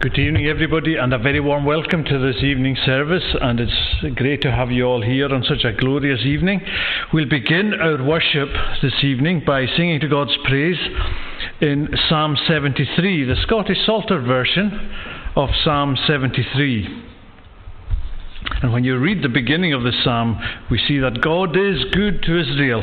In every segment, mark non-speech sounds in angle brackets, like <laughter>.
Good evening, everybody, and a very warm welcome to this evening service. And it's great to have you all here on such a glorious evening. We'll begin our worship this evening by singing to God's praise in Psalm 73, the Scottish Psalter version of Psalm 73. And when you read the beginning of the psalm, we see that God is good to Israel,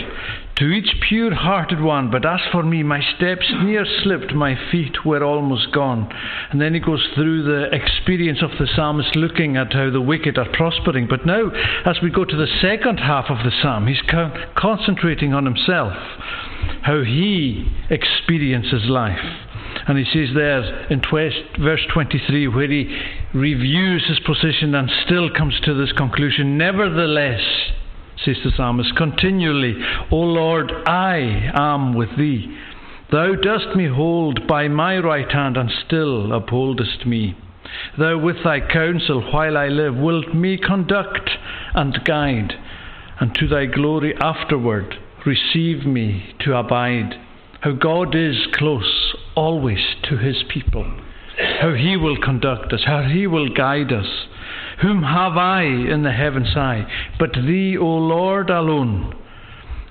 to each pure hearted one. But as for me, my steps near slipped, my feet were almost gone. And then he goes through the experience of the psalmist looking at how the wicked are prospering. But now, as we go to the second half of the psalm, he's concentrating on himself, how he experiences life. And he says there in verse 23, where he reviews his position and still comes to this conclusion Nevertheless, says the psalmist, continually, O Lord, I am with thee. Thou dost me hold by my right hand and still upholdest me. Thou with thy counsel while I live wilt me conduct and guide, and to thy glory afterward receive me to abide. How God is close always to his people, how he will conduct us, how he will guide us. Whom have I in the heavens high, but thee, O Lord, alone?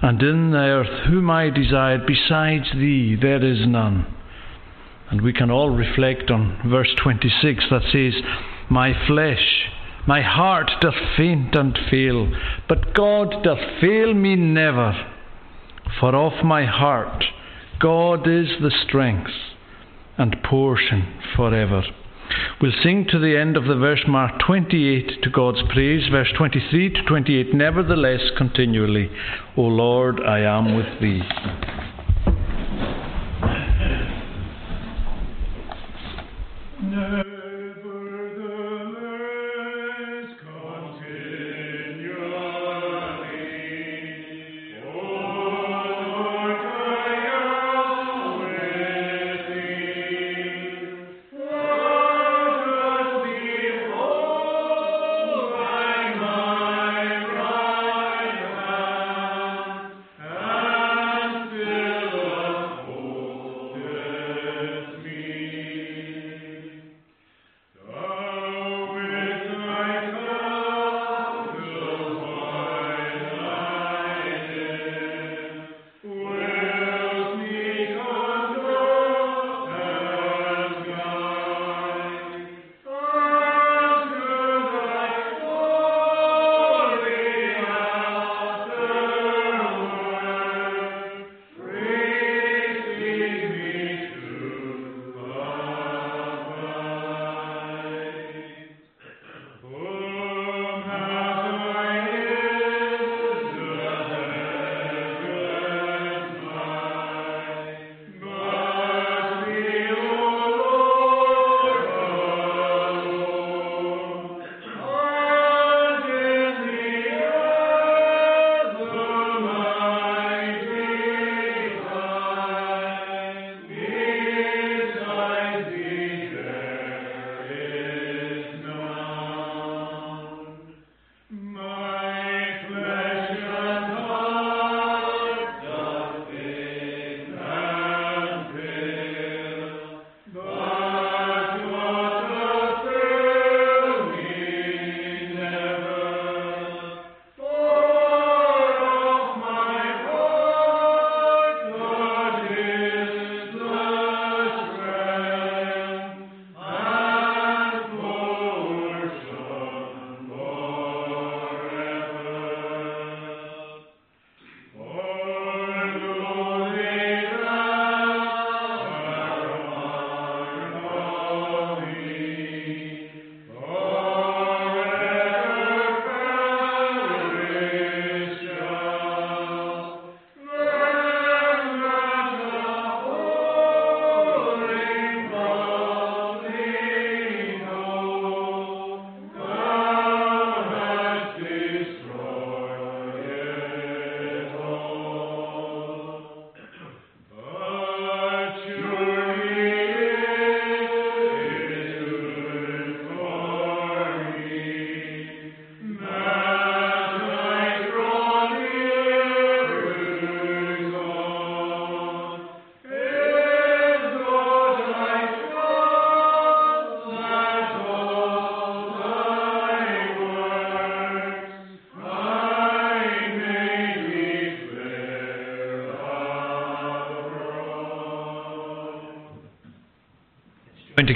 And in the earth, whom I desired, besides thee, there is none. And we can all reflect on verse 26 that says, My flesh, my heart doth faint and fail, but God doth fail me never. For of my heart God is the strength and portion forever. We'll sing to the end of the verse, Mark 28, to God's praise, verse 23 to 28. Nevertheless, continually, O Lord, I am with thee. No.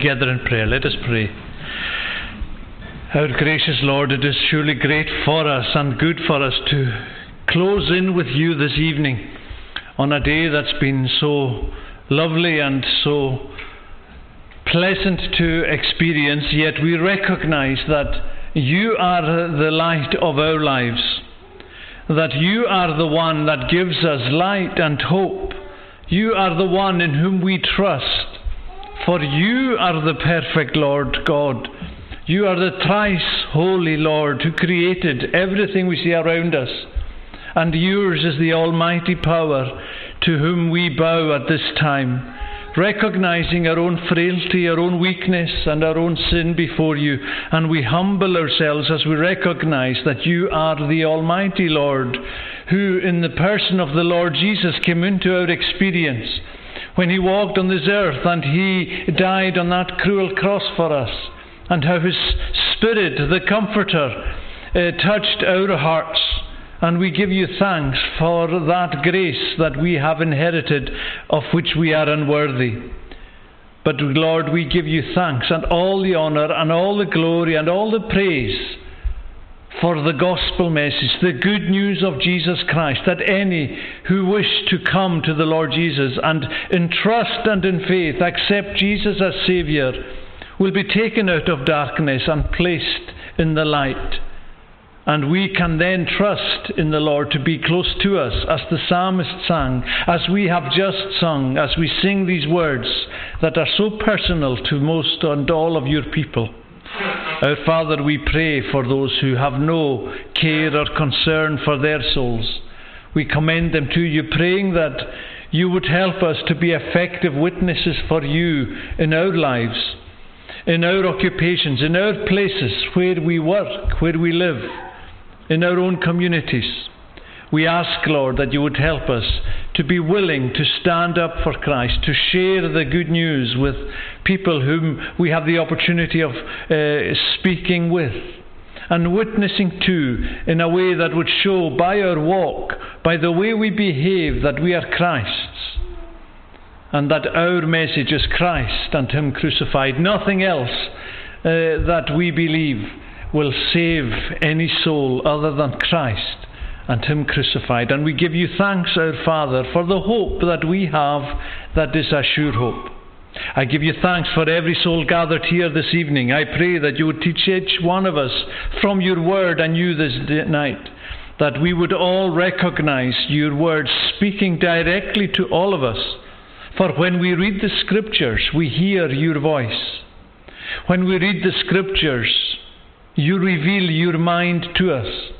Together in prayer. Let us pray. Our gracious Lord, it is surely great for us and good for us to close in with you this evening on a day that's been so lovely and so pleasant to experience, yet we recognize that you are the light of our lives, that you are the one that gives us light and hope. You are the one in whom we trust. For you are the perfect Lord God. You are the thrice holy Lord who created everything we see around us. And yours is the almighty power to whom we bow at this time, recognizing our own frailty, our own weakness, and our own sin before you. And we humble ourselves as we recognize that you are the almighty Lord who, in the person of the Lord Jesus, came into our experience when he walked on this earth and he died on that cruel cross for us, and how his Spirit, the Comforter, uh, touched our hearts. And we give you thanks for that grace that we have inherited, of which we are unworthy. But Lord, we give you thanks and all the honour and all the glory and all the praise for the gospel message, the good news of Jesus Christ, that any who wish to come to the Lord Jesus and in trust and in faith accept Jesus as Saviour will be taken out of darkness and placed in the light. And we can then trust in the Lord to be close to us, as the psalmist sang, as we have just sung, as we sing these words that are so personal to most and all of your people. Our Father, we pray for those who have no care or concern for their souls. We commend them to you, praying that you would help us to be effective witnesses for you in our lives, in our occupations, in our places where we work, where we live, in our own communities. We ask, Lord, that you would help us to be willing to stand up for Christ, to share the good news with people whom we have the opportunity of uh, speaking with and witnessing to in a way that would show by our walk, by the way we behave, that we are Christ's and that our message is Christ and Him crucified. Nothing else uh, that we believe will save any soul other than Christ and Him crucified. And we give you thanks, our Father, for the hope that we have that is a sure hope. I give you thanks for every soul gathered here this evening. I pray that you would teach each one of us from your word and you this night, that we would all recognize your word speaking directly to all of us. For when we read the scriptures, we hear your voice. When we read the scriptures, you reveal your mind to us.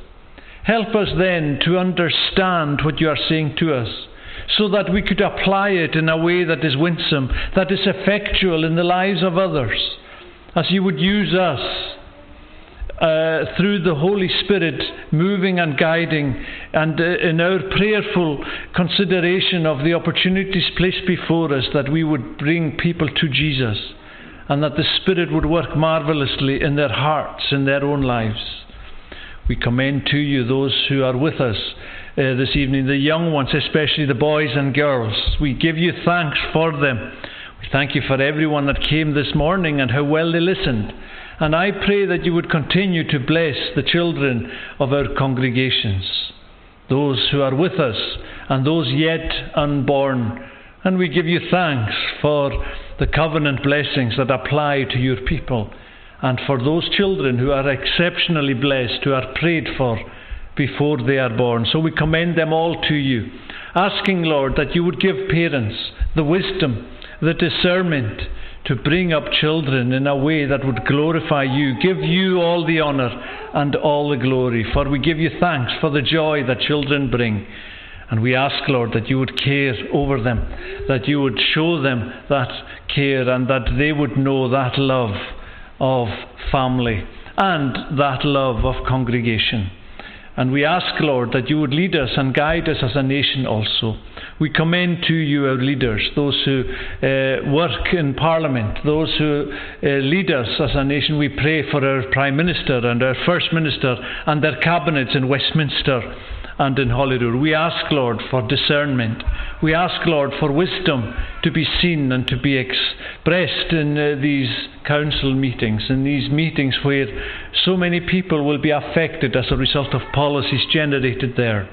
Help us then to understand what you are saying to us, so that we could apply it in a way that is winsome, that is effectual in the lives of others, as you would use us. Uh, through the Holy Spirit moving and guiding, and uh, in our prayerful consideration of the opportunities placed before us, that we would bring people to Jesus, and that the Spirit would work marvelously in their hearts, in their own lives. We commend to you those who are with us uh, this evening, the young ones, especially the boys and girls. We give you thanks for them. We thank you for everyone that came this morning and how well they listened. And I pray that you would continue to bless the children of our congregations, those who are with us and those yet unborn. And we give you thanks for the covenant blessings that apply to your people and for those children who are exceptionally blessed, who are prayed for before they are born. So we commend them all to you, asking, Lord, that you would give parents the wisdom, the discernment to bring up children in a way that would glorify you, give you all the honour and all the glory. For we give you thanks for the joy that children bring. And we ask, Lord, that you would care over them, that you would show them that care, and that they would know that love of family and that love of congregation. And we ask, Lord, that you would lead us and guide us as a nation also. We commend to you our leaders, those who uh, work in Parliament, those who uh, lead us as a nation. We pray for our Prime Minister and our First Minister and their cabinets in Westminster and in Holyrood. We ask, Lord, for discernment. We ask, Lord, for wisdom to be seen and to be expressed in uh, these council meetings, in these meetings where so many people will be affected as a result of policies generated there.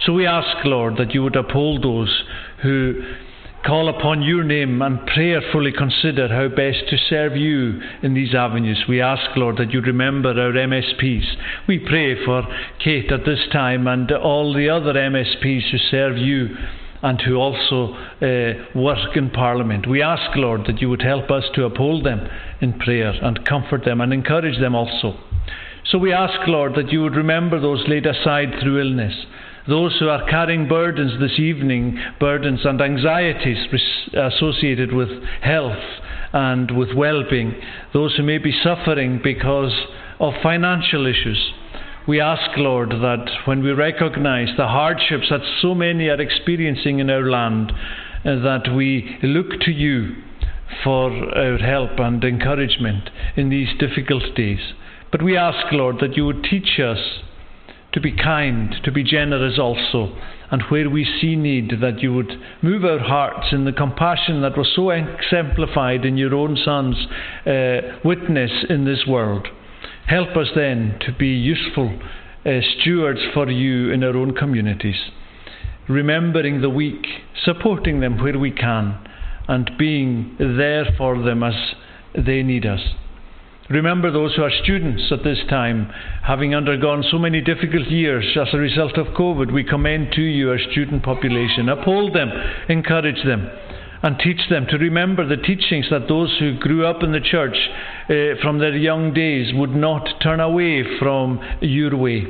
So we ask, Lord, that you would uphold those who call upon your name and prayerfully consider how best to serve you in these avenues. We ask, Lord, that you remember our MSPs. We pray for Kate at this time and all the other MSPs who serve you and who also uh, work in Parliament. We ask, Lord, that you would help us to uphold them in prayer and comfort them and encourage them also. So we ask, Lord, that you would remember those laid aside through illness those who are carrying burdens this evening, burdens and anxieties associated with health and with well being, those who may be suffering because of financial issues. We ask, Lord, that when we recognize the hardships that so many are experiencing in our land, uh, that we look to you for our help and encouragement in these difficult days. But we ask, Lord, that you would teach us to be kind, to be generous also, and where we see need, that you would move our hearts in the compassion that was so exemplified in your own Son's uh, witness in this world. Help us then to be useful uh, stewards for you in our own communities, remembering the weak, supporting them where we can, and being there for them as they need us. Remember those who are students at this time, having undergone so many difficult years as a result of COVID. We commend to you our student population. Uphold them, encourage them, and teach them to remember the teachings that those who grew up in the church uh, from their young days would not turn away from your way.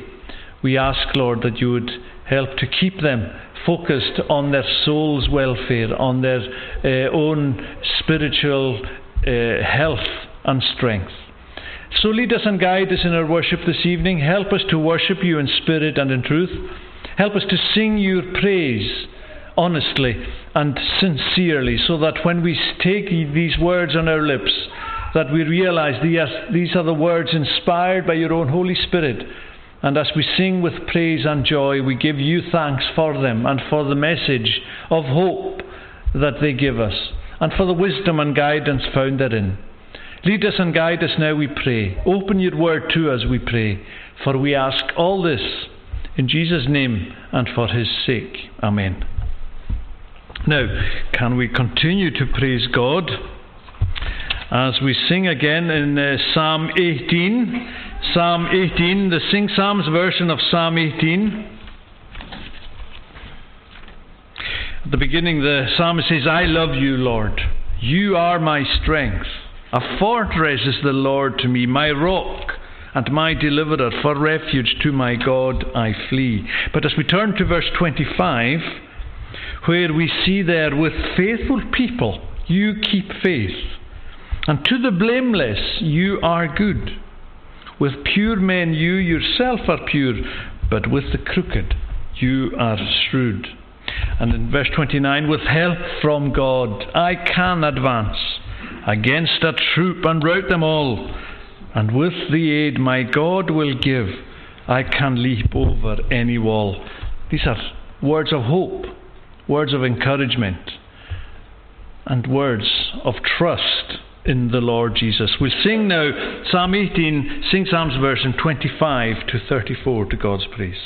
We ask, Lord, that you would help to keep them focused on their soul's welfare, on their uh, own spiritual uh, health and strength. So lead us and guide us in our worship this evening. Help us to worship you in spirit and in truth. Help us to sing your praise honestly and sincerely so that when we take these words on our lips, that we realize these are the words inspired by your own Holy Spirit. And as we sing with praise and joy, we give you thanks for them and for the message of hope that they give us, and for the wisdom and guidance found therein. Lead us and guide us now, we pray. Open your word to us, we pray. For we ask all this in Jesus' name and for his sake. Amen. Now, can we continue to praise God as we sing again in uh, Psalm 18? Psalm 18, the Sing Psalms version of Psalm 18. At the beginning, the psalmist says, I love you, Lord. You are my strength. A fortress is the Lord to me, my rock and my deliverer. For refuge to my God I flee. But as we turn to verse 25, where we see there, with faithful people you keep faith, and to the blameless you are good. With pure men you yourself are pure, but with the crooked you are shrewd. And in verse 29, with help from God I can advance against a troop and rout them all. And with the aid my God will give, I can leap over any wall. These are words of hope, words of encouragement, and words of trust in the Lord Jesus. We'll sing now Psalm 18, sing Psalms version 25 to 34 to God's praise.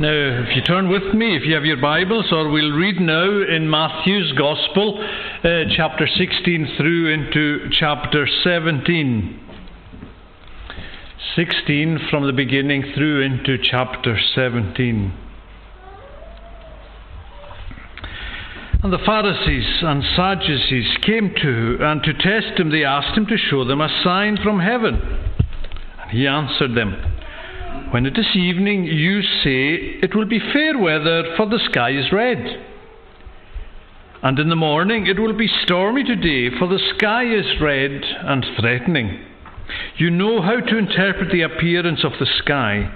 Now, if you turn with me, if you have your Bibles, or we'll read now in Matthew's Gospel, uh, chapter 16 through into chapter 17. 16 from the beginning through into chapter 17. And the Pharisees and Sadducees came to, and to test him, they asked him to show them a sign from heaven. And he answered them. When it is evening, you say, It will be fair weather, for the sky is red. And in the morning, it will be stormy today, for the sky is red and threatening. You know how to interpret the appearance of the sky,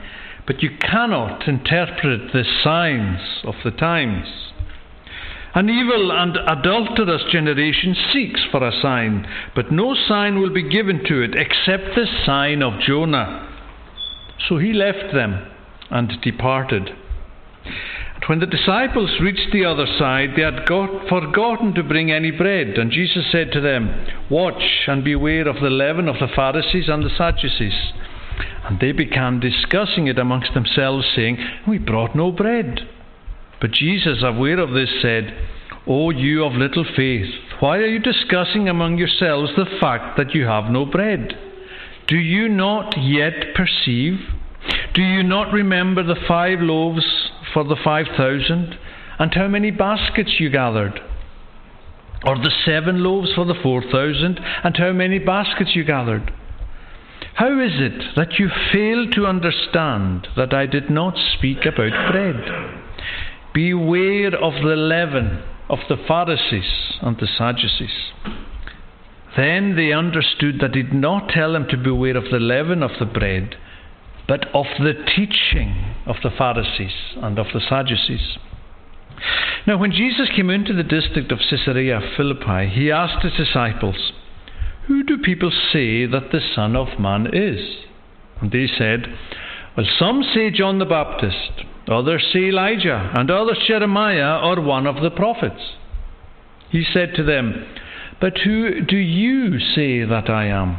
but you cannot interpret the signs of the times. An evil and adulterous generation seeks for a sign, but no sign will be given to it except the sign of Jonah. So he left them and departed. And when the disciples reached the other side, they had got, forgotten to bring any bread. And Jesus said to them, Watch and beware of the leaven of the Pharisees and the Sadducees. And they began discussing it amongst themselves, saying, We brought no bread. But Jesus, aware of this, said, O you of little faith, why are you discussing among yourselves the fact that you have no bread? Do you not yet perceive? Do you not remember the five loaves for the five thousand, and how many baskets you gathered? Or the seven loaves for the four thousand, and how many baskets you gathered? How is it that you fail to understand that I did not speak about bread? Beware of the leaven of the Pharisees and the Sadducees. Then they understood that he did not tell them to beware of the leaven of the bread, but of the teaching of the Pharisees and of the Sadducees. Now, when Jesus came into the district of Caesarea Philippi, he asked his disciples, Who do people say that the Son of Man is? And they said, Well, some say John the Baptist, others say Elijah, and others Jeremiah or one of the prophets. He said to them, but who do you say that I am?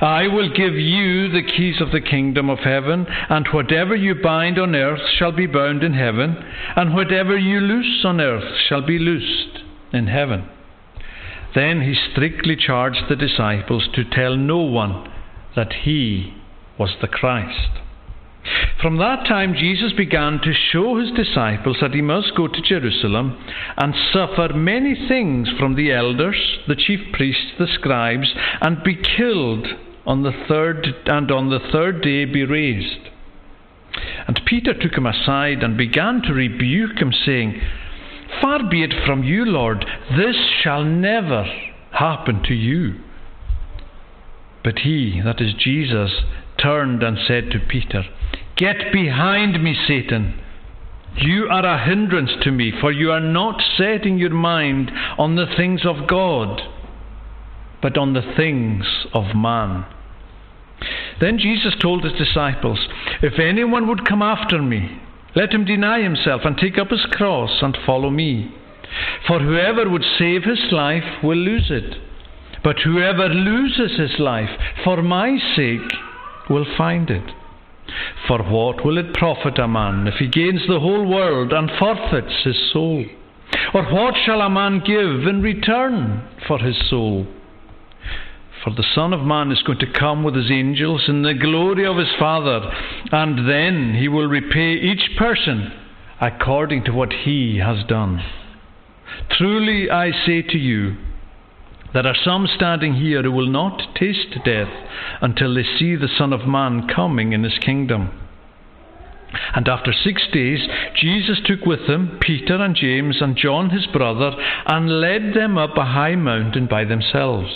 I will give you the keys of the kingdom of heaven, and whatever you bind on earth shall be bound in heaven, and whatever you loose on earth shall be loosed in heaven. Then he strictly charged the disciples to tell no one that he was the Christ. From that time, Jesus began to show his disciples that he must go to Jerusalem and suffer many things from the elders, the chief priests, the scribes, and be killed on the third and on the third day be raised. And Peter took him aside and began to rebuke him, saying, Far be it from you, Lord, this shall never happen to you. But he, that is Jesus, turned and said to Peter, Get behind me, Satan. You are a hindrance to me, for you are not setting your mind on the things of God, but on the things of man. Then Jesus told his disciples, If anyone would come after me, let him deny himself and take up his cross and follow me. For whoever would save his life will lose it, but whoever loses his life for my sake will find it. For what will it profit a man if he gains the whole world and forfeits his soul? Or what shall a man give in return for his soul? For the Son of Man is going to come with his angels in the glory of his Father, and then he will repay each person according to what he has done. Truly I say to you, there are some standing here who will not taste death until they see the Son of Man coming in his kingdom. And after six days, Jesus took with him Peter and James and John his brother, and led them up a high mountain by themselves.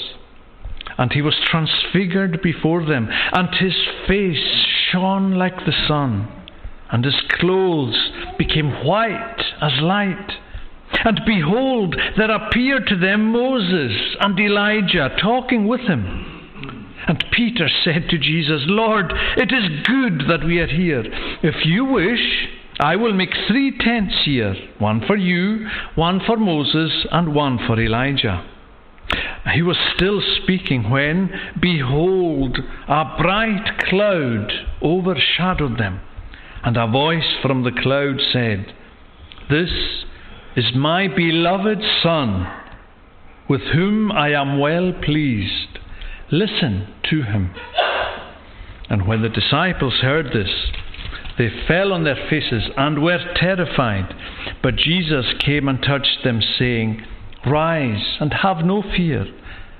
And he was transfigured before them, and his face shone like the sun, and his clothes became white as light. And behold, there appeared to them Moses and Elijah talking with him. And Peter said to Jesus, Lord, it is good that we are here. If you wish, I will make three tents here one for you, one for Moses, and one for Elijah. He was still speaking when, behold, a bright cloud overshadowed them, and a voice from the cloud said, This is my beloved Son, with whom I am well pleased. Listen to him. And when the disciples heard this, they fell on their faces and were terrified. But Jesus came and touched them, saying, Rise and have no fear.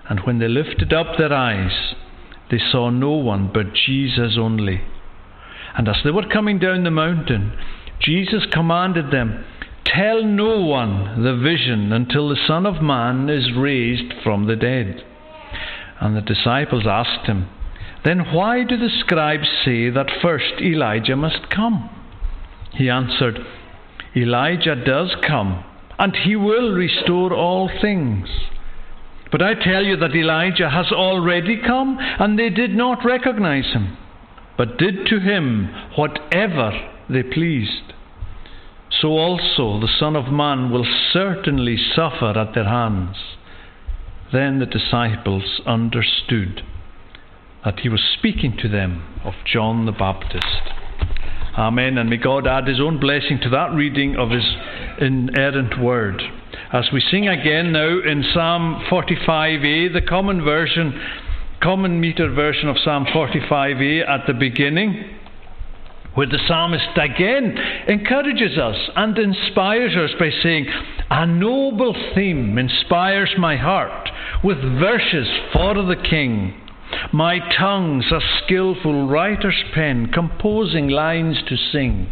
And when they lifted up their eyes, they saw no one but Jesus only. And as they were coming down the mountain, Jesus commanded them, Tell no one the vision until the Son of Man is raised from the dead. And the disciples asked him, Then why do the scribes say that first Elijah must come? He answered, Elijah does come, and he will restore all things. But I tell you that Elijah has already come, and they did not recognize him, but did to him whatever they pleased. So also the Son of Man will certainly suffer at their hands. Then the disciples understood that he was speaking to them of John the Baptist. Amen. And may God add his own blessing to that reading of his inerrant word. As we sing again now in Psalm 45a, the common version, common meter version of Psalm 45a at the beginning, where the psalmist again encourages us and inspires us by saying, A noble theme inspires my heart with verses for the king. My tongue's a skilful writer's pen, composing lines to sing.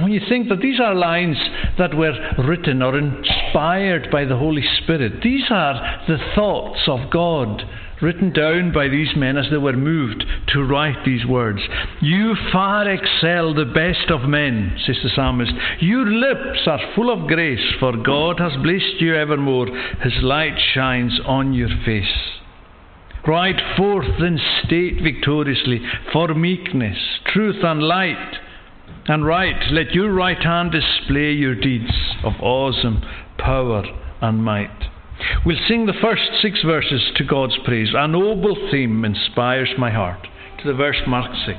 When you think that these are lines that were written or inspired by the Holy Spirit, these are the thoughts of God written down by these men as they were moved to write these words. You far excel the best of men, says the psalmist. Your lips are full of grace, for God has blessed you evermore. His light shines on your face. Ride forth in state victoriously for meekness, truth, and light. And right, let your right hand display your deeds of awesome power and might. We'll sing the first six verses to God's praise. A noble theme inspires my heart. To the verse Mark 6.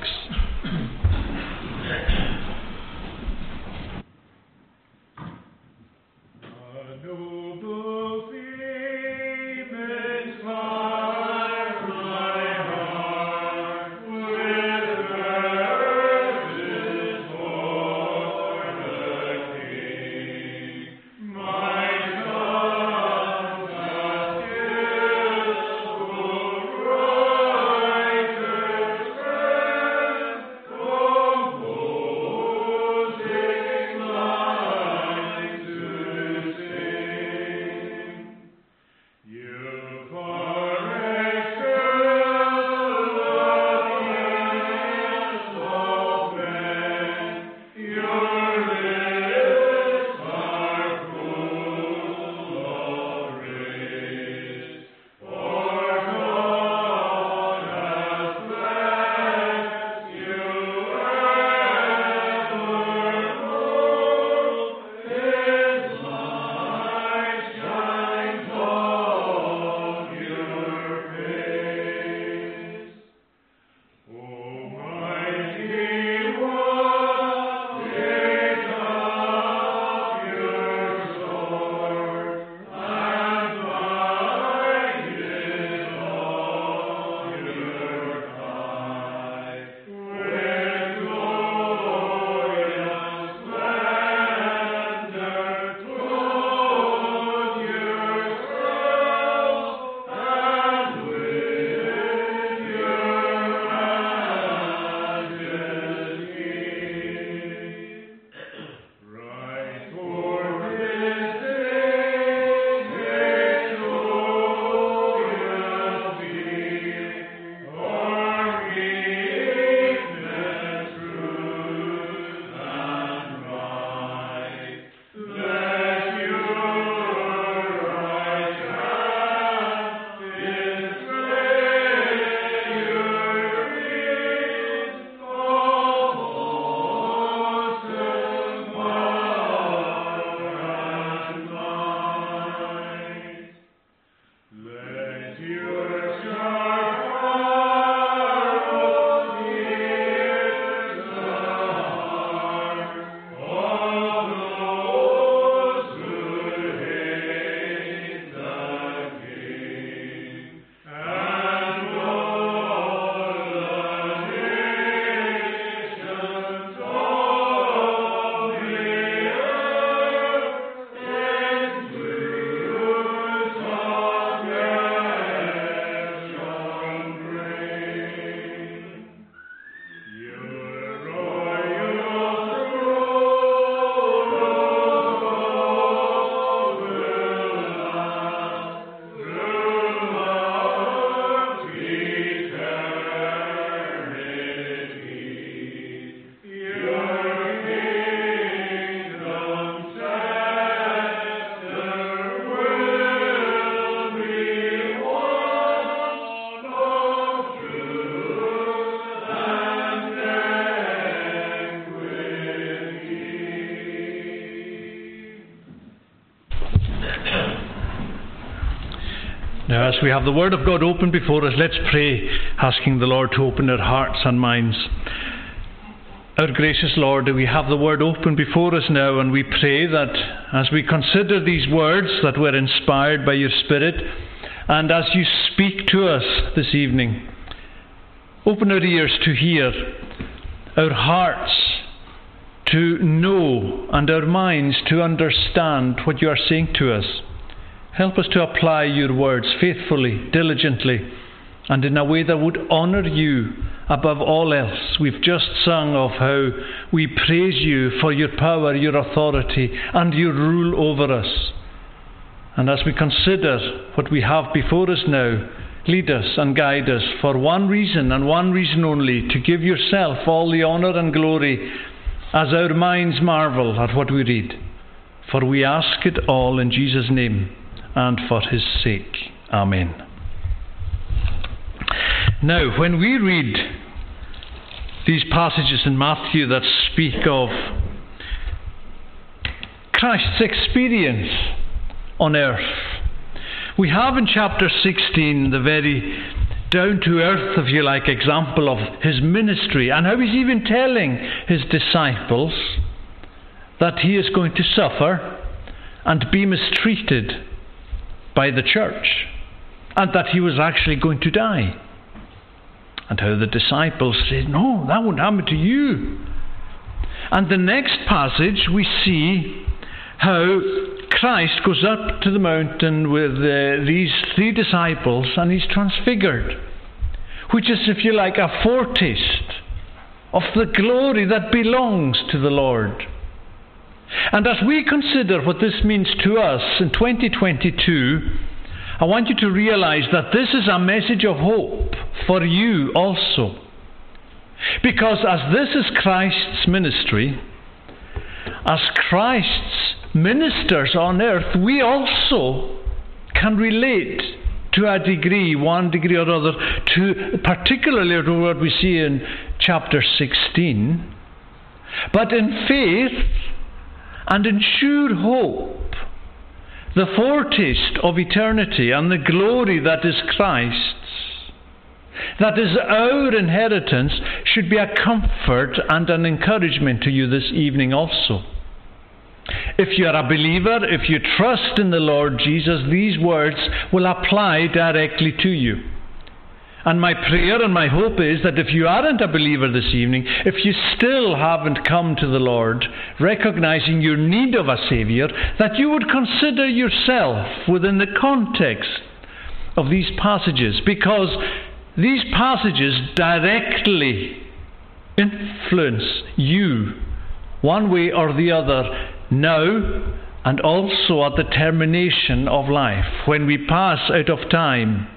As we have the Word of God open before us, let's pray, asking the Lord to open our hearts and minds. Our gracious Lord, we have the Word open before us now, and we pray that as we consider these words that were inspired by your Spirit, and as you speak to us this evening, open our ears to hear, our hearts to know, and our minds to understand what you are saying to us. Help us to apply your words faithfully, diligently, and in a way that would honour you above all else. We've just sung of how we praise you for your power, your authority, and your rule over us. And as we consider what we have before us now, lead us and guide us for one reason and one reason only to give yourself all the honour and glory as our minds marvel at what we read. For we ask it all in Jesus' name and for his sake. Amen. Now, when we read these passages in Matthew that speak of Christ's experience on earth, we have in chapter 16 the very down to earth, if you like, example of his ministry and how he's even telling his disciples that he is going to suffer and be mistreated by the church, and that he was actually going to die. And how the disciples said, No, that won't happen to you. And the next passage, we see how Christ goes up to the mountain with uh, these three disciples and he's transfigured, which is, if you like, a foretaste of the glory that belongs to the Lord. And as we consider what this means to us in 2022, I want you to realize that this is a message of hope for you also. Because as this is Christ's ministry, as Christ's ministers on earth, we also can relate to a degree, one degree or other, to particularly to what we see in chapter 16. But in faith, and ensure hope, the foretaste of eternity and the glory that is Christ's, that is our inheritance, should be a comfort and an encouragement to you this evening also. If you are a believer, if you trust in the Lord Jesus, these words will apply directly to you. And my prayer and my hope is that if you aren't a believer this evening, if you still haven't come to the Lord, recognizing your need of a Saviour, that you would consider yourself within the context of these passages, because these passages directly influence you one way or the other now and also at the termination of life, when we pass out of time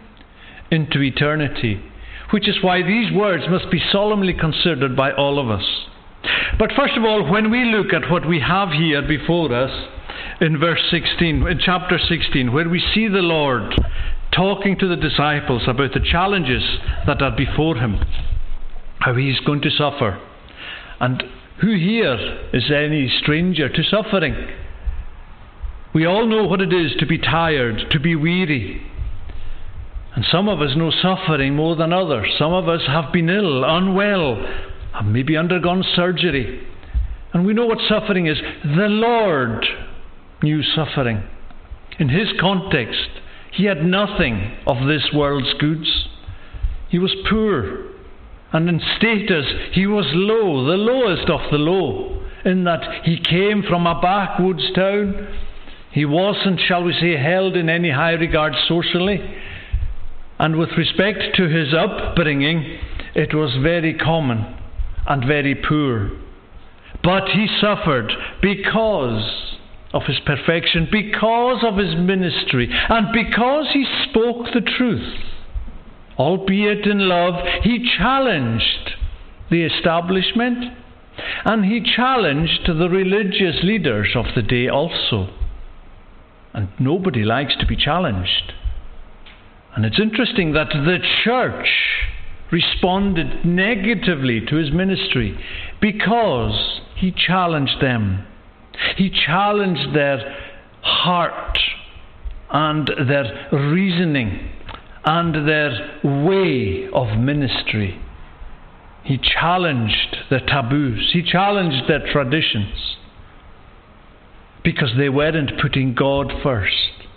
into eternity. Which is why these words must be solemnly considered by all of us. But first of all, when we look at what we have here before us in verse 16, in chapter 16, where we see the Lord talking to the disciples about the challenges that are before him, how he is going to suffer. And who here is any stranger to suffering? We all know what it is to be tired, to be weary, and some of us know suffering more than others. Some of us have been ill, unwell, have maybe undergone surgery. And we know what suffering is. The Lord knew suffering. In his context, he had nothing of this world's goods. He was poor. And in status, he was low, the lowest of the low, in that he came from a backwoods town. He wasn't, shall we say, held in any high regard socially. And with respect to his upbringing, it was very common and very poor. But he suffered because of his perfection, because of his ministry, and because he spoke the truth. Albeit in love, he challenged the establishment and he challenged the religious leaders of the day also. And nobody likes to be challenged. And it's interesting that the church responded negatively to his ministry because he challenged them. He challenged their heart and their reasoning and their way of ministry. He challenged their taboos, he challenged their traditions because they weren't putting God first.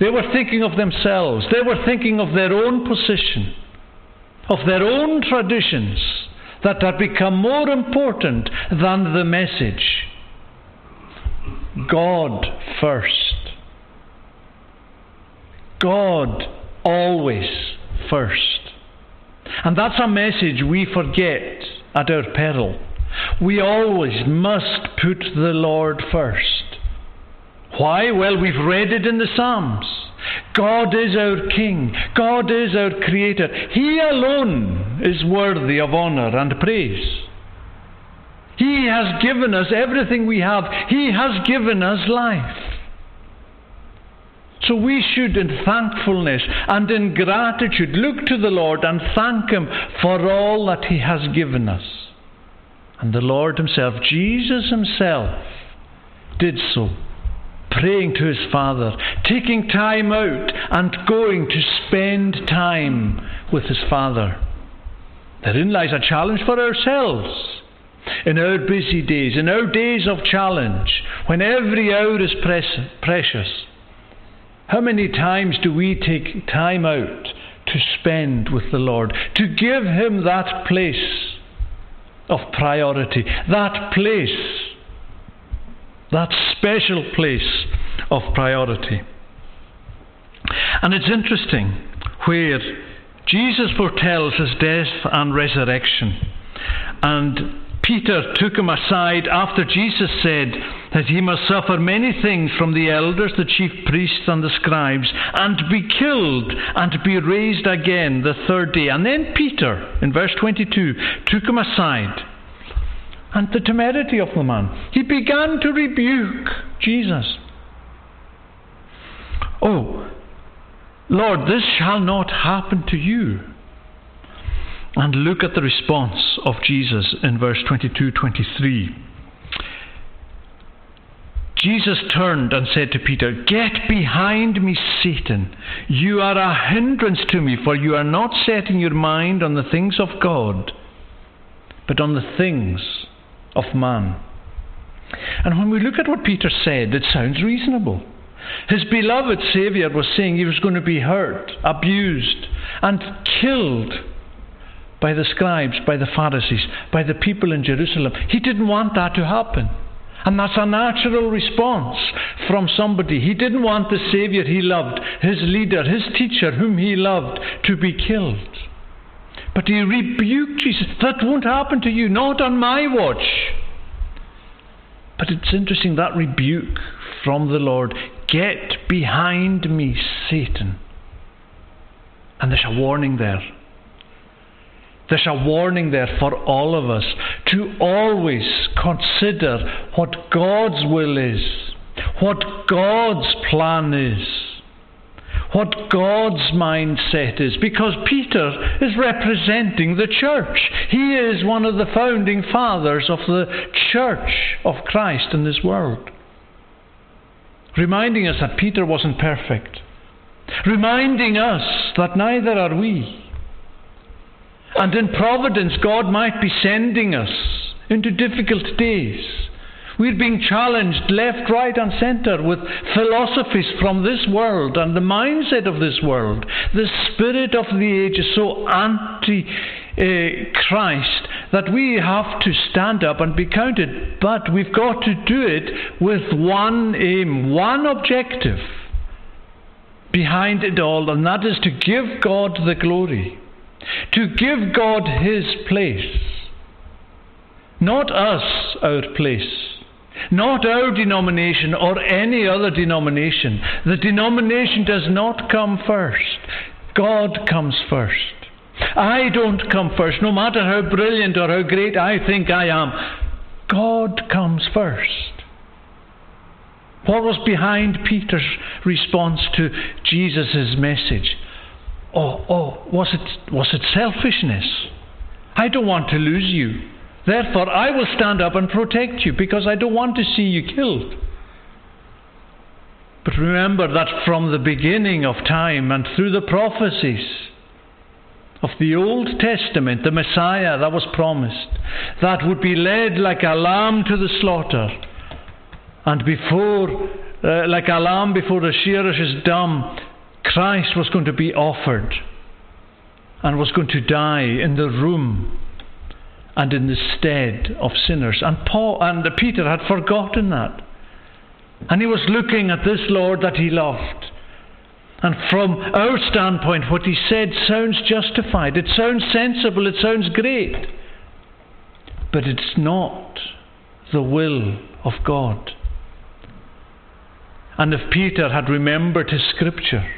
They were thinking of themselves, they were thinking of their own position, of their own traditions that had become more important than the message. God first. God always first. And that's a message we forget at our peril. We always must put the Lord first. Why? Well, we've read it in the Psalms. God is our King. God is our Creator. He alone is worthy of honour and praise. He has given us everything we have. He has given us life. So we should, in thankfulness and in gratitude, look to the Lord and thank Him for all that He has given us. And the Lord Himself, Jesus Himself, did so, praying to His Father, taking time out and going to spend time with His Father. Therein lies a challenge for ourselves. In our busy days, in our days of challenge, when every hour is precious, how many times do we take time out to spend with the Lord, to give Him that place of priority, that place, that special place of priority? And it's interesting where Jesus foretells His death and resurrection. And Peter took him aside after Jesus said that he must suffer many things from the elders, the chief priests, and the scribes, and be killed and be raised again the third day. And then Peter, in verse 22, took him aside. And the temerity of the man, he began to rebuke Jesus. Oh, Lord, this shall not happen to you. And look at the response of Jesus in verse 22 23. Jesus turned and said to Peter, Get behind me, Satan. You are a hindrance to me, for you are not setting your mind on the things of God, but on the things of man. And when we look at what Peter said, it sounds reasonable. His beloved Saviour was saying he was going to be hurt, abused, and killed by the scribes, by the Pharisees, by the people in Jerusalem. He didn't want that to happen. And that's a natural response from somebody. He didn't want the Saviour he loved, his leader, his teacher, whom he loved, to be killed. But he rebuked Jesus. That won't happen to you, not on my watch. But it's interesting that rebuke from the Lord Get behind me, Satan. And there's a warning there. There's a warning there for all of us to always consider what God's will is, what God's plan is, what God's mindset is, because Peter is representing the church. He is one of the founding fathers of the church of Christ in this world. Reminding us that Peter wasn't perfect, reminding us that neither are we. And in providence, God might be sending us into difficult days. We're being challenged left, right, and centre with philosophies from this world and the mindset of this world. The spirit of the age is so anti uh, Christ that we have to stand up and be counted. But we've got to do it with one aim, one objective behind it all, and that is to give God the glory to give God His place, not us our place, not our denomination or any other denomination. The denomination does not come first, God comes first. I don't come first, no matter how brilliant or how great I think I am. God comes first. What was behind Peter's response to Jesus' message? Oh, oh, was it, was it selfishness? I don't want to lose you. Therefore, I will stand up and protect you because I don't want to see you killed. But remember that from the beginning of time and through the prophecies of the Old Testament, the Messiah that was promised, that would be led like a lamb to the slaughter, and before, uh, like a lamb before the shearers is dumb, Christ was going to be offered and was going to die in the room and in the stead of sinners. And Paul and Peter had forgotten that. And he was looking at this Lord that he loved. And from our standpoint, what he said sounds justified, it sounds sensible, it sounds great. But it's not the will of God. And if Peter had remembered his scripture,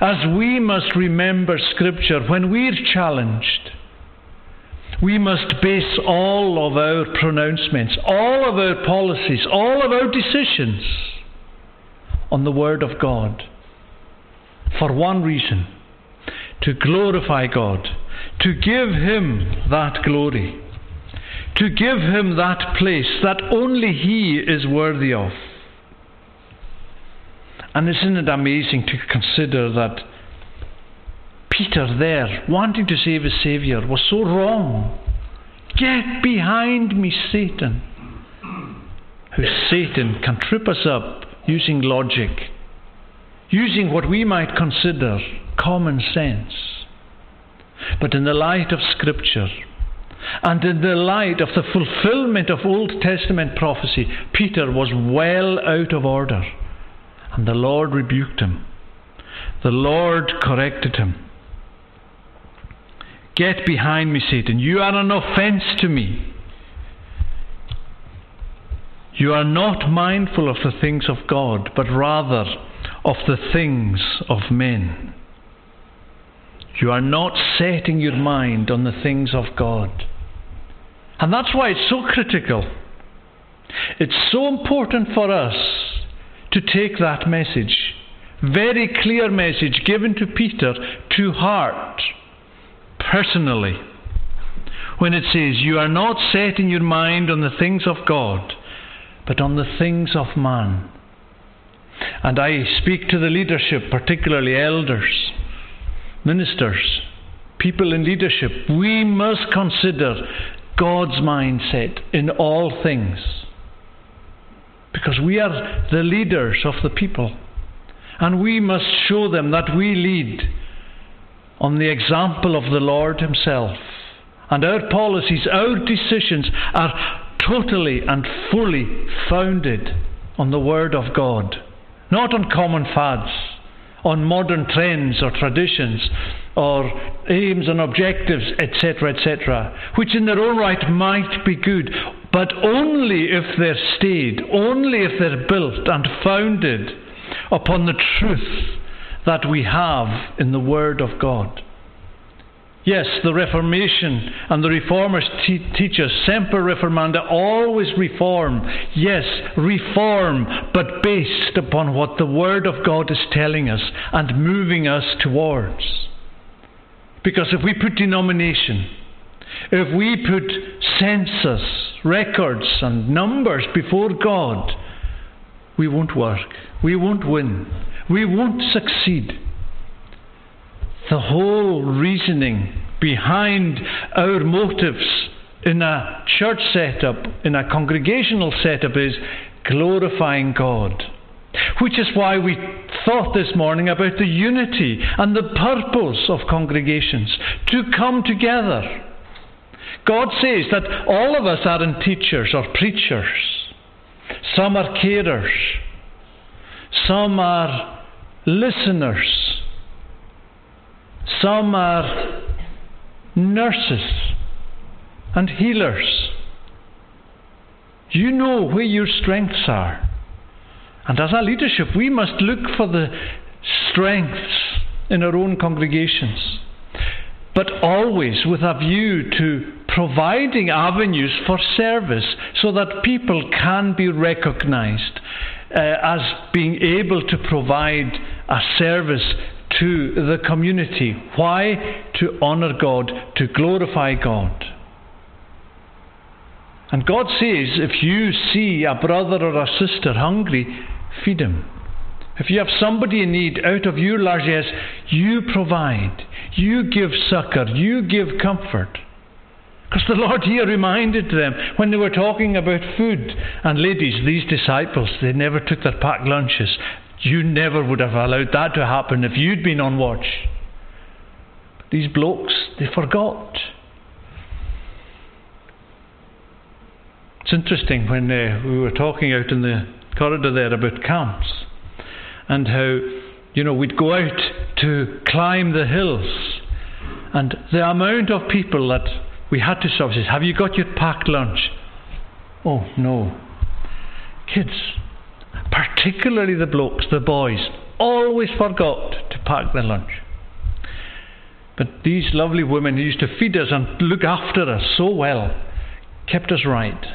as we must remember scripture when we're challenged, we must base all of our pronouncements, all of our policies, all of our decisions on the Word of God. For one reason to glorify God, to give Him that glory, to give Him that place that only He is worthy of. And isn't it amazing to consider that Peter there, wanting to save his Saviour, was so wrong. Get behind me, Satan. Who Satan can trip us up using logic, using what we might consider common sense. But in the light of Scripture, and in the light of the fulfillment of Old Testament prophecy, Peter was well out of order. And the Lord rebuked him. The Lord corrected him. Get behind me, Satan. You are an offense to me. You are not mindful of the things of God, but rather of the things of men. You are not setting your mind on the things of God. And that's why it's so critical. It's so important for us to take that message, very clear message given to Peter, to heart personally when it says, You are not set in your mind on the things of God, but on the things of man. And I speak to the leadership, particularly elders, ministers, people in leadership. We must consider God's mindset in all things. Because we are the leaders of the people. And we must show them that we lead on the example of the Lord Himself. And our policies, our decisions are totally and fully founded on the Word of God, not on common fads, on modern trends or traditions, or aims and objectives, etc., etc., which in their own right might be good, but only if they're stayed, only if they're built and founded upon the truth that we have in the Word of God. Yes, the Reformation and the Reformers te- teach us semper reformanda, always reform. Yes, reform, but based upon what the Word of God is telling us and moving us towards. Because if we put denomination, if we put census, records, and numbers before God, we won't work. We won't win. We won't succeed. The whole reasoning behind our motives in a church setup, in a congregational setup, is glorifying God. Which is why we thought this morning about the unity and the purpose of congregations to come together. God says that all of us aren't teachers or preachers. Some are carers. Some are listeners. Some are nurses and healers. You know where your strengths are. And as a leadership, we must look for the strengths in our own congregations, but always with a view to providing avenues for service so that people can be recognized uh, as being able to provide a service to the community. Why? To honour God, to glorify God. And God says, if you see a brother or a sister hungry, feed him. If you have somebody in need, out of your largesse, you provide, you give succor, you give comfort. Because the Lord here reminded them when they were talking about food. And ladies, these disciples, they never took their packed lunches. You never would have allowed that to happen if you'd been on watch. These blokes, they forgot. It's interesting when uh, we were talking out in the corridor there about camps and how, you know, we'd go out to climb the hills and the amount of people that we had to says, Have you got your packed lunch? Oh, no. Kids, particularly the blokes, the boys, always forgot to pack their lunch. But these lovely women who used to feed us and look after us so well kept us right.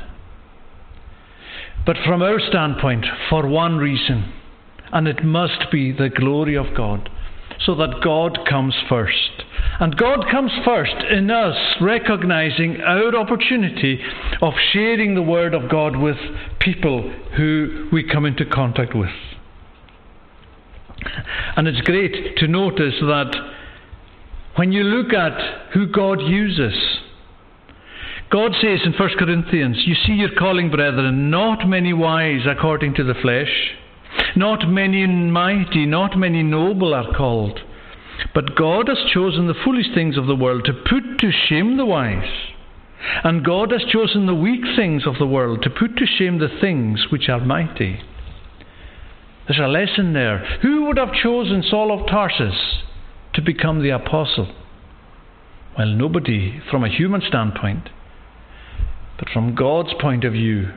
But from our standpoint, for one reason, and it must be the glory of God, so that God comes first. And God comes first in us recognizing our opportunity of sharing the Word of God with people who we come into contact with. And it's great to notice that when you look at who God uses, God says in 1 Corinthians, You see your calling, brethren, not many wise according to the flesh, not many mighty, not many noble are called. But God has chosen the foolish things of the world to put to shame the wise. And God has chosen the weak things of the world to put to shame the things which are mighty. There's a lesson there. Who would have chosen Saul of Tarsus to become the apostle? Well, nobody from a human standpoint. But from God's point of view,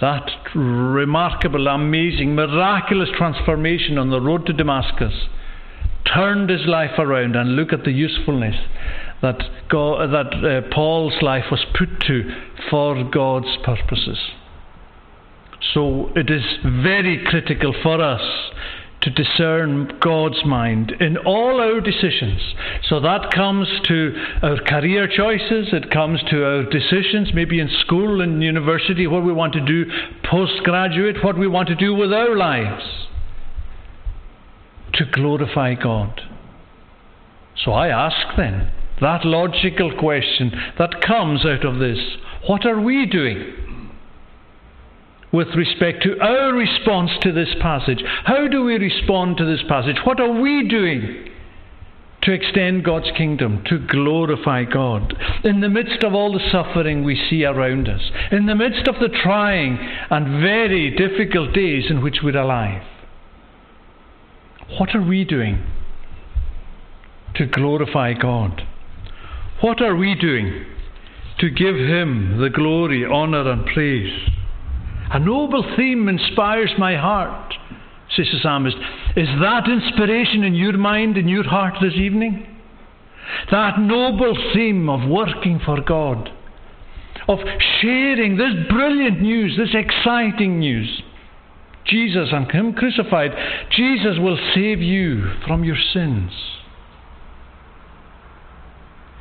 that remarkable, amazing, miraculous transformation on the road to Damascus turned his life around and look at the usefulness that, God, that uh, Paul's life was put to for God's purposes. So it is very critical for us to discern God's mind in all our decisions. So that comes to our career choices, it comes to our decisions, maybe in school and university, what we want to do postgraduate, what we want to do with our lives to glorify God. So I ask then that logical question that comes out of this what are we doing? With respect to our response to this passage. How do we respond to this passage? What are we doing to extend God's kingdom, to glorify God, in the midst of all the suffering we see around us, in the midst of the trying and very difficult days in which we're alive? What are we doing to glorify God? What are we doing to give Him the glory, honour, and praise? A noble theme inspires my heart, says the psalmist. Is that inspiration in your mind, in your heart this evening? That noble theme of working for God, of sharing this brilliant news, this exciting news. Jesus and Him crucified. Jesus will save you from your sins.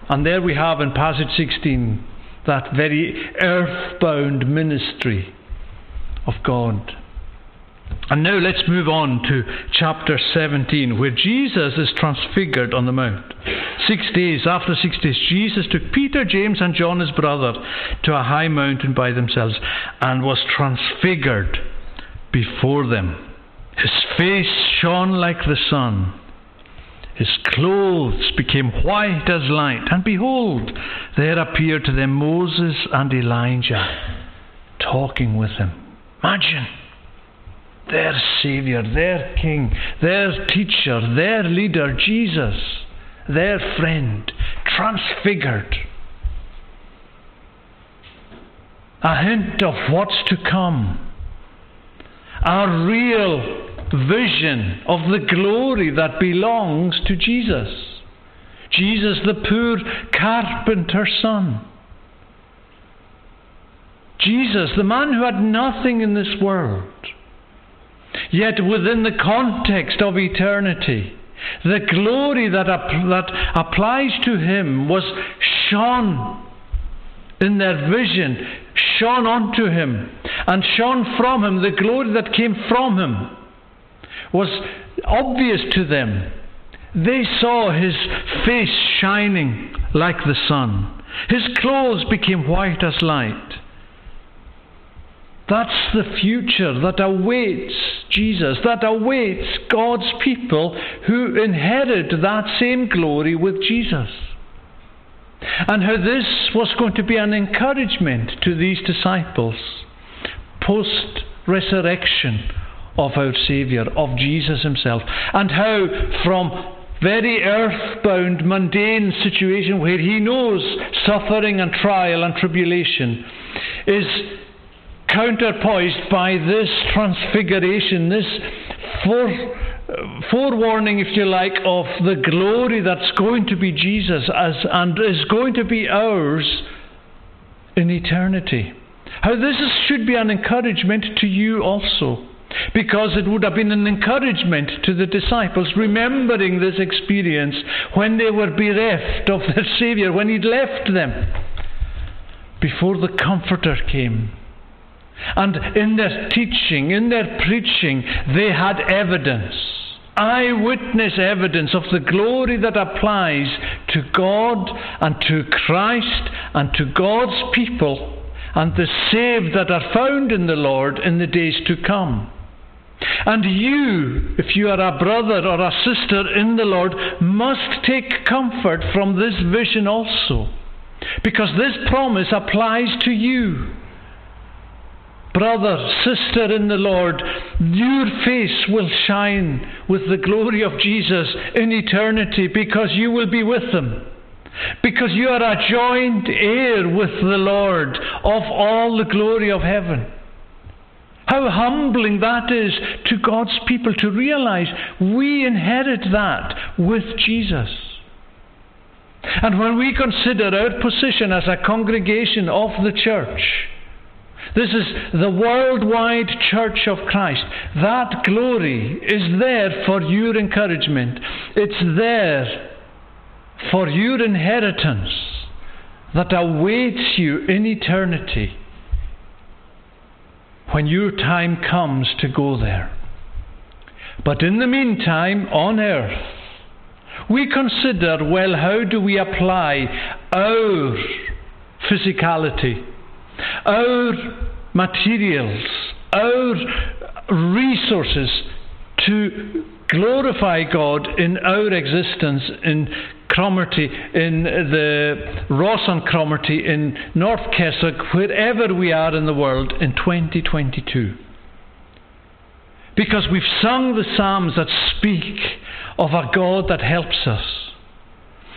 And there we have in passage 16 that very earthbound ministry of God. And now let's move on to chapter 17, where Jesus is transfigured on the Mount. Six days, after six days, Jesus took Peter, James, and John, his brother, to a high mountain by themselves and was transfigured before them. His face shone like the sun. His clothes became white as light. And behold, there appeared to them Moses and Elijah talking with him. Imagine their Saviour, their King, their teacher, their leader, Jesus, their friend, transfigured. A hint of what's to come. A real vision of the glory that belongs to Jesus. Jesus, the poor carpenter's son. Jesus, the man who had nothing in this world, yet within the context of eternity, the glory that, that applies to him was shone in their vision, shone onto him, and shone from him, the glory that came from him was obvious to them. They saw his face shining like the sun. His clothes became white as light. That's the future that awaits Jesus, that awaits God's people who inherit that same glory with Jesus. And how this was going to be an encouragement to these disciples post resurrection of our Saviour, of Jesus Himself, and how from very earthbound, mundane situation where He knows suffering and trial and tribulation is counterpoised by this transfiguration, this fore, forewarning, if you like, of the glory that's going to be Jesus as, and is going to be ours in eternity. How this is, should be an encouragement to you also. Because it would have been an encouragement to the disciples remembering this experience when they were bereft of their Saviour, when He'd left them, before the Comforter came. And in their teaching, in their preaching, they had evidence, eyewitness evidence of the glory that applies to God and to Christ and to God's people and the saved that are found in the Lord in the days to come. And you, if you are a brother or a sister in the Lord, must take comfort from this vision also. Because this promise applies to you brother, sister in the Lord, your face will shine with the glory of Jesus in eternity because you will be with them. Because you are a joint heir with the Lord of all the glory of heaven. How humbling that is to God's people to realize we inherit that with Jesus. And when we consider our position as a congregation of the church, this is the worldwide church of Christ. That glory is there for your encouragement. It's there for your inheritance that awaits you in eternity when your time comes to go there. But in the meantime, on earth, we consider well, how do we apply our physicality? Our materials, our resources to glorify God in our existence in Cromarty, in the Ross and Cromarty, in North Kessock, wherever we are in the world in 2022. Because we've sung the Psalms that speak of a God that helps us,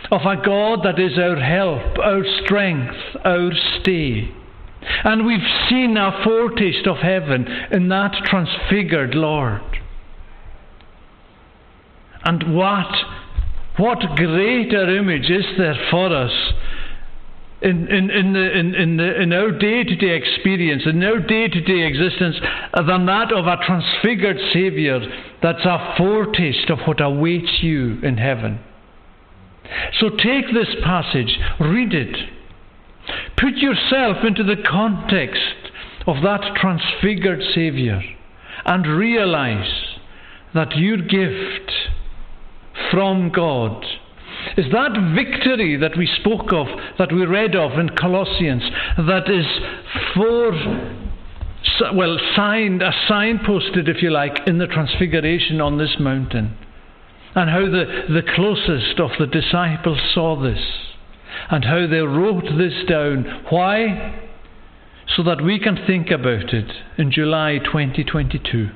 of a God that is our help, our strength, our stay. And we've seen a foretaste of heaven in that transfigured Lord. And what, what greater image is there for us in, in, in, the, in, in, the, in our day to day experience, in our day to day existence, than that of a transfigured Saviour that's a foretaste of what awaits you in heaven? So take this passage, read it Put yourself into the context of that transfigured Saviour and realize that your gift from God is that victory that we spoke of, that we read of in Colossians, that is for, well, signed, a signposted, if you like, in the transfiguration on this mountain. And how the, the closest of the disciples saw this and how they wrote this down. Why? So that we can think about it in July 2022.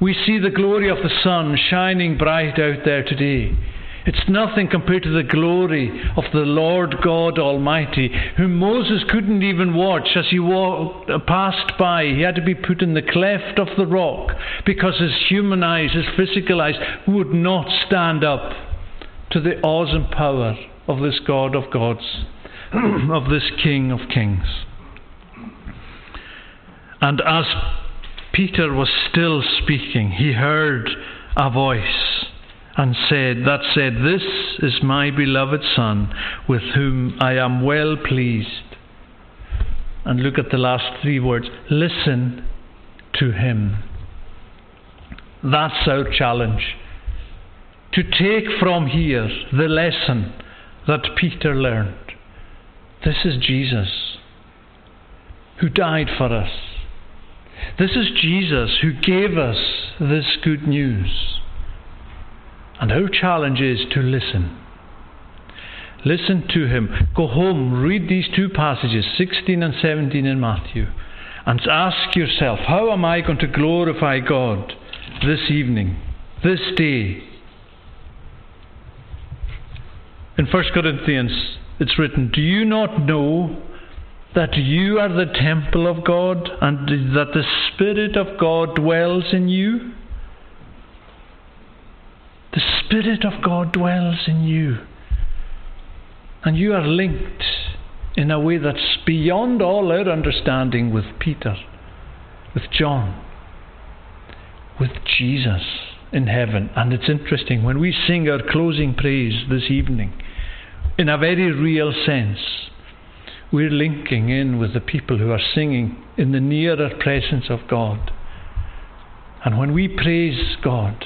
We see the glory of the sun shining bright out there today. It's nothing compared to the glory of the Lord God Almighty, whom Moses couldn't even watch as he walked, uh, passed by. He had to be put in the cleft of the rock because his human eyes, his physical eyes, would not stand up to the awesome power of this God of gods, <clears throat> of this King of kings. And as Peter was still speaking, he heard a voice and said, that said, This is my beloved Son, with whom I am well pleased. And look at the last three words listen to him. That's our challenge. To take from here the lesson that Peter learned. This is Jesus who died for us. This is Jesus who gave us this good news. And our challenge is to listen. Listen to him. Go home, read these two passages, 16 and 17 in Matthew, and ask yourself, how am I going to glorify God this evening, this day? In 1 Corinthians, it's written, Do you not know that you are the temple of God and that the Spirit of God dwells in you? The Spirit of God dwells in you. And you are linked in a way that's beyond all our understanding with Peter, with John, with Jesus in heaven. And it's interesting, when we sing our closing praise this evening, in a very real sense, we're linking in with the people who are singing in the nearer presence of God. And when we praise God,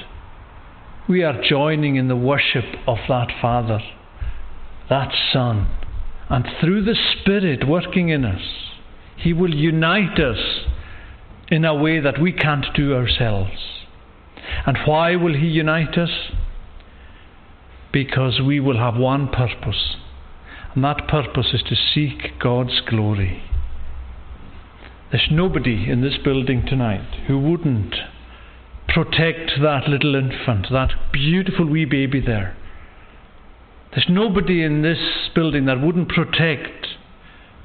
we are joining in the worship of that Father, that Son. And through the Spirit working in us, He will unite us in a way that we can't do ourselves. And why will He unite us? Because we will have one purpose, and that purpose is to seek God's glory. There's nobody in this building tonight who wouldn't protect that little infant, that beautiful wee baby there. There's nobody in this building that wouldn't protect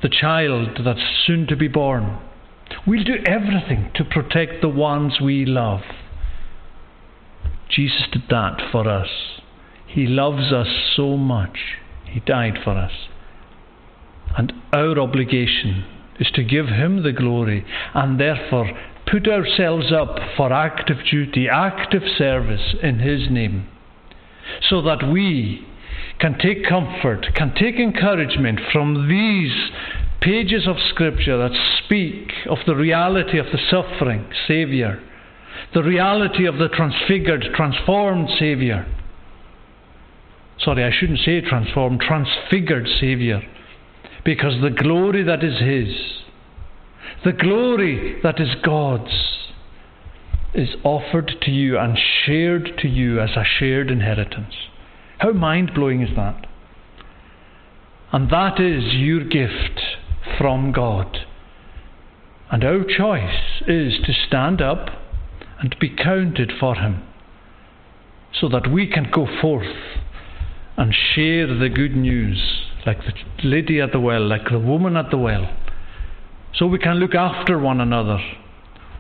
the child that's soon to be born. We'll do everything to protect the ones we love. Jesus did that for us. He loves us so much. He died for us. And our obligation is to give Him the glory and therefore put ourselves up for active duty, active service in His name, so that we can take comfort, can take encouragement from these pages of Scripture that speak of the reality of the suffering Saviour, the reality of the transfigured, transformed Saviour. Sorry, I shouldn't say transformed, transfigured Saviour, because the glory that is His the glory that is God's is offered to you and shared to you as a shared inheritance. How mind blowing is that? And that is your gift from God. And our choice is to stand up and be counted for Him so that we can go forth and share the good news like the lady at the well, like the woman at the well so we can look after one another.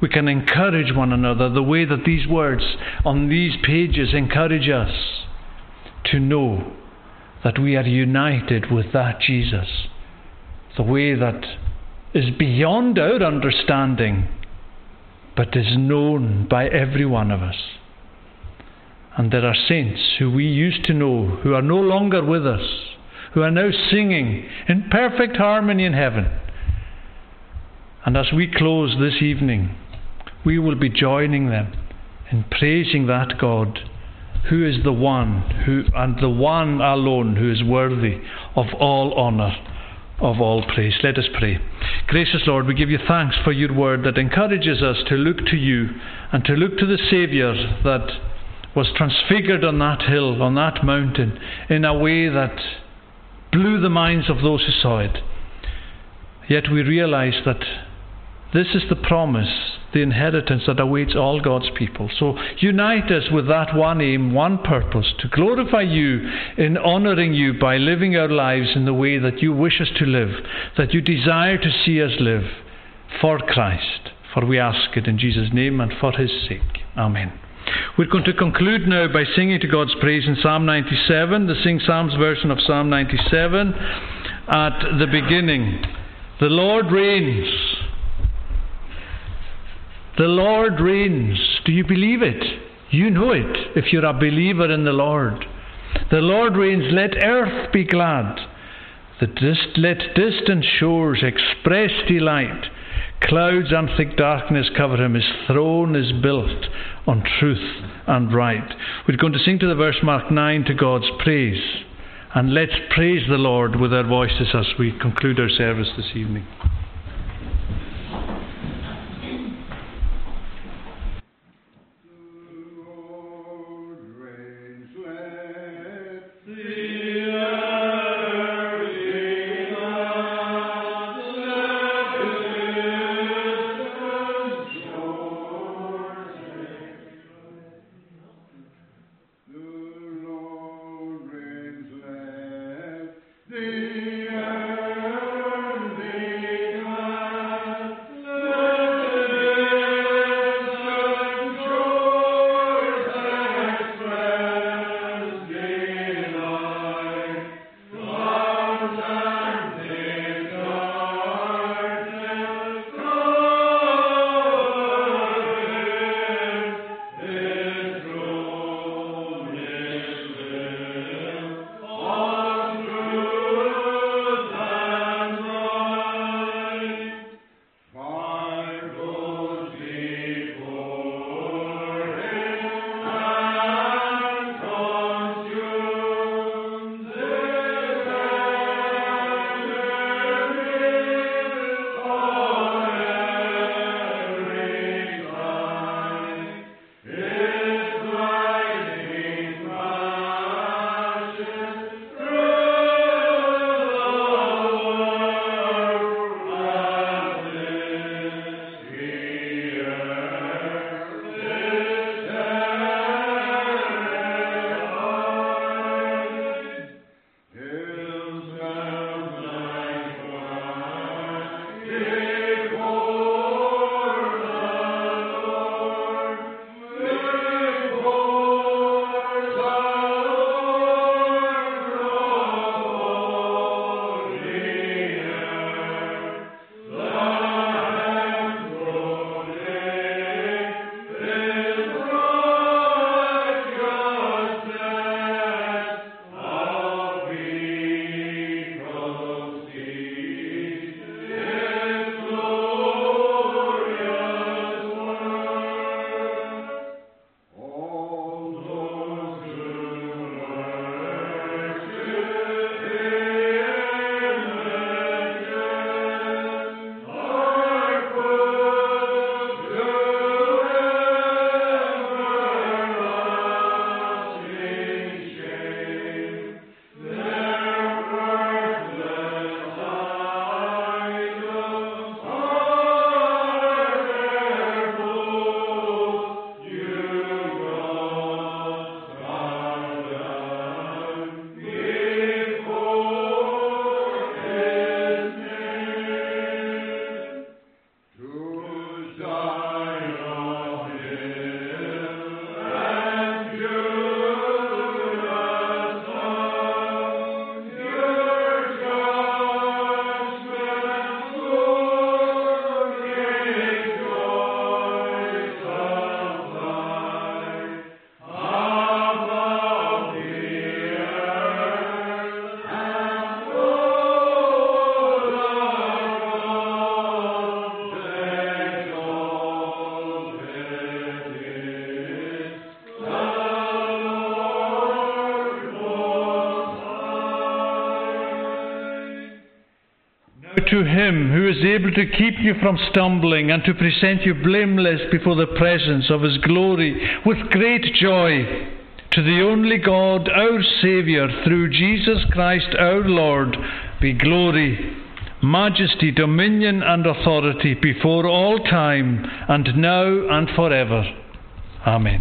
We can encourage one another the way that these words on these pages encourage us to know that we are united with that Jesus. The way that is beyond our understanding, but is known by every one of us. And there are saints who we used to know who are no longer with us, who are now singing in perfect harmony in heaven and as we close this evening, we will be joining them in praising that God who is the one who and the one alone who is worthy of all honour of all praise. Let us pray. Gracious Lord, we give you thanks for your word that encourages us to look to you and to look to the Saviour that was transfigured on that hill, on that mountain, in a way that blew the minds of those who saw it. Yet we realize that this is the promise, the inheritance that awaits all God's people. So unite us with that one aim, one purpose, to glorify you in honouring you by living our lives in the way that you wish us to live, that you desire to see us live for Christ. For we ask it in Jesus' name and for his sake. Amen. We're going to conclude now by singing to God's praise in Psalm 97, the Sing Psalms version of Psalm 97, at the beginning. The Lord reigns. The Lord reigns. Do you believe it? You know it if you're a believer in the Lord. The Lord reigns. Let earth be glad. Let distant shores express delight. Clouds and thick darkness cover him. His throne is built on truth and right. We're going to sing to the verse mark 9 to God's praise. And let's praise the Lord with our voices as we conclude our service this evening. To him who is able to keep you from stumbling and to present you blameless before the presence of his glory with great joy. To the only God, our Saviour, through Jesus Christ our Lord, be glory, majesty, dominion, and authority before all time, and now and forever. Amen.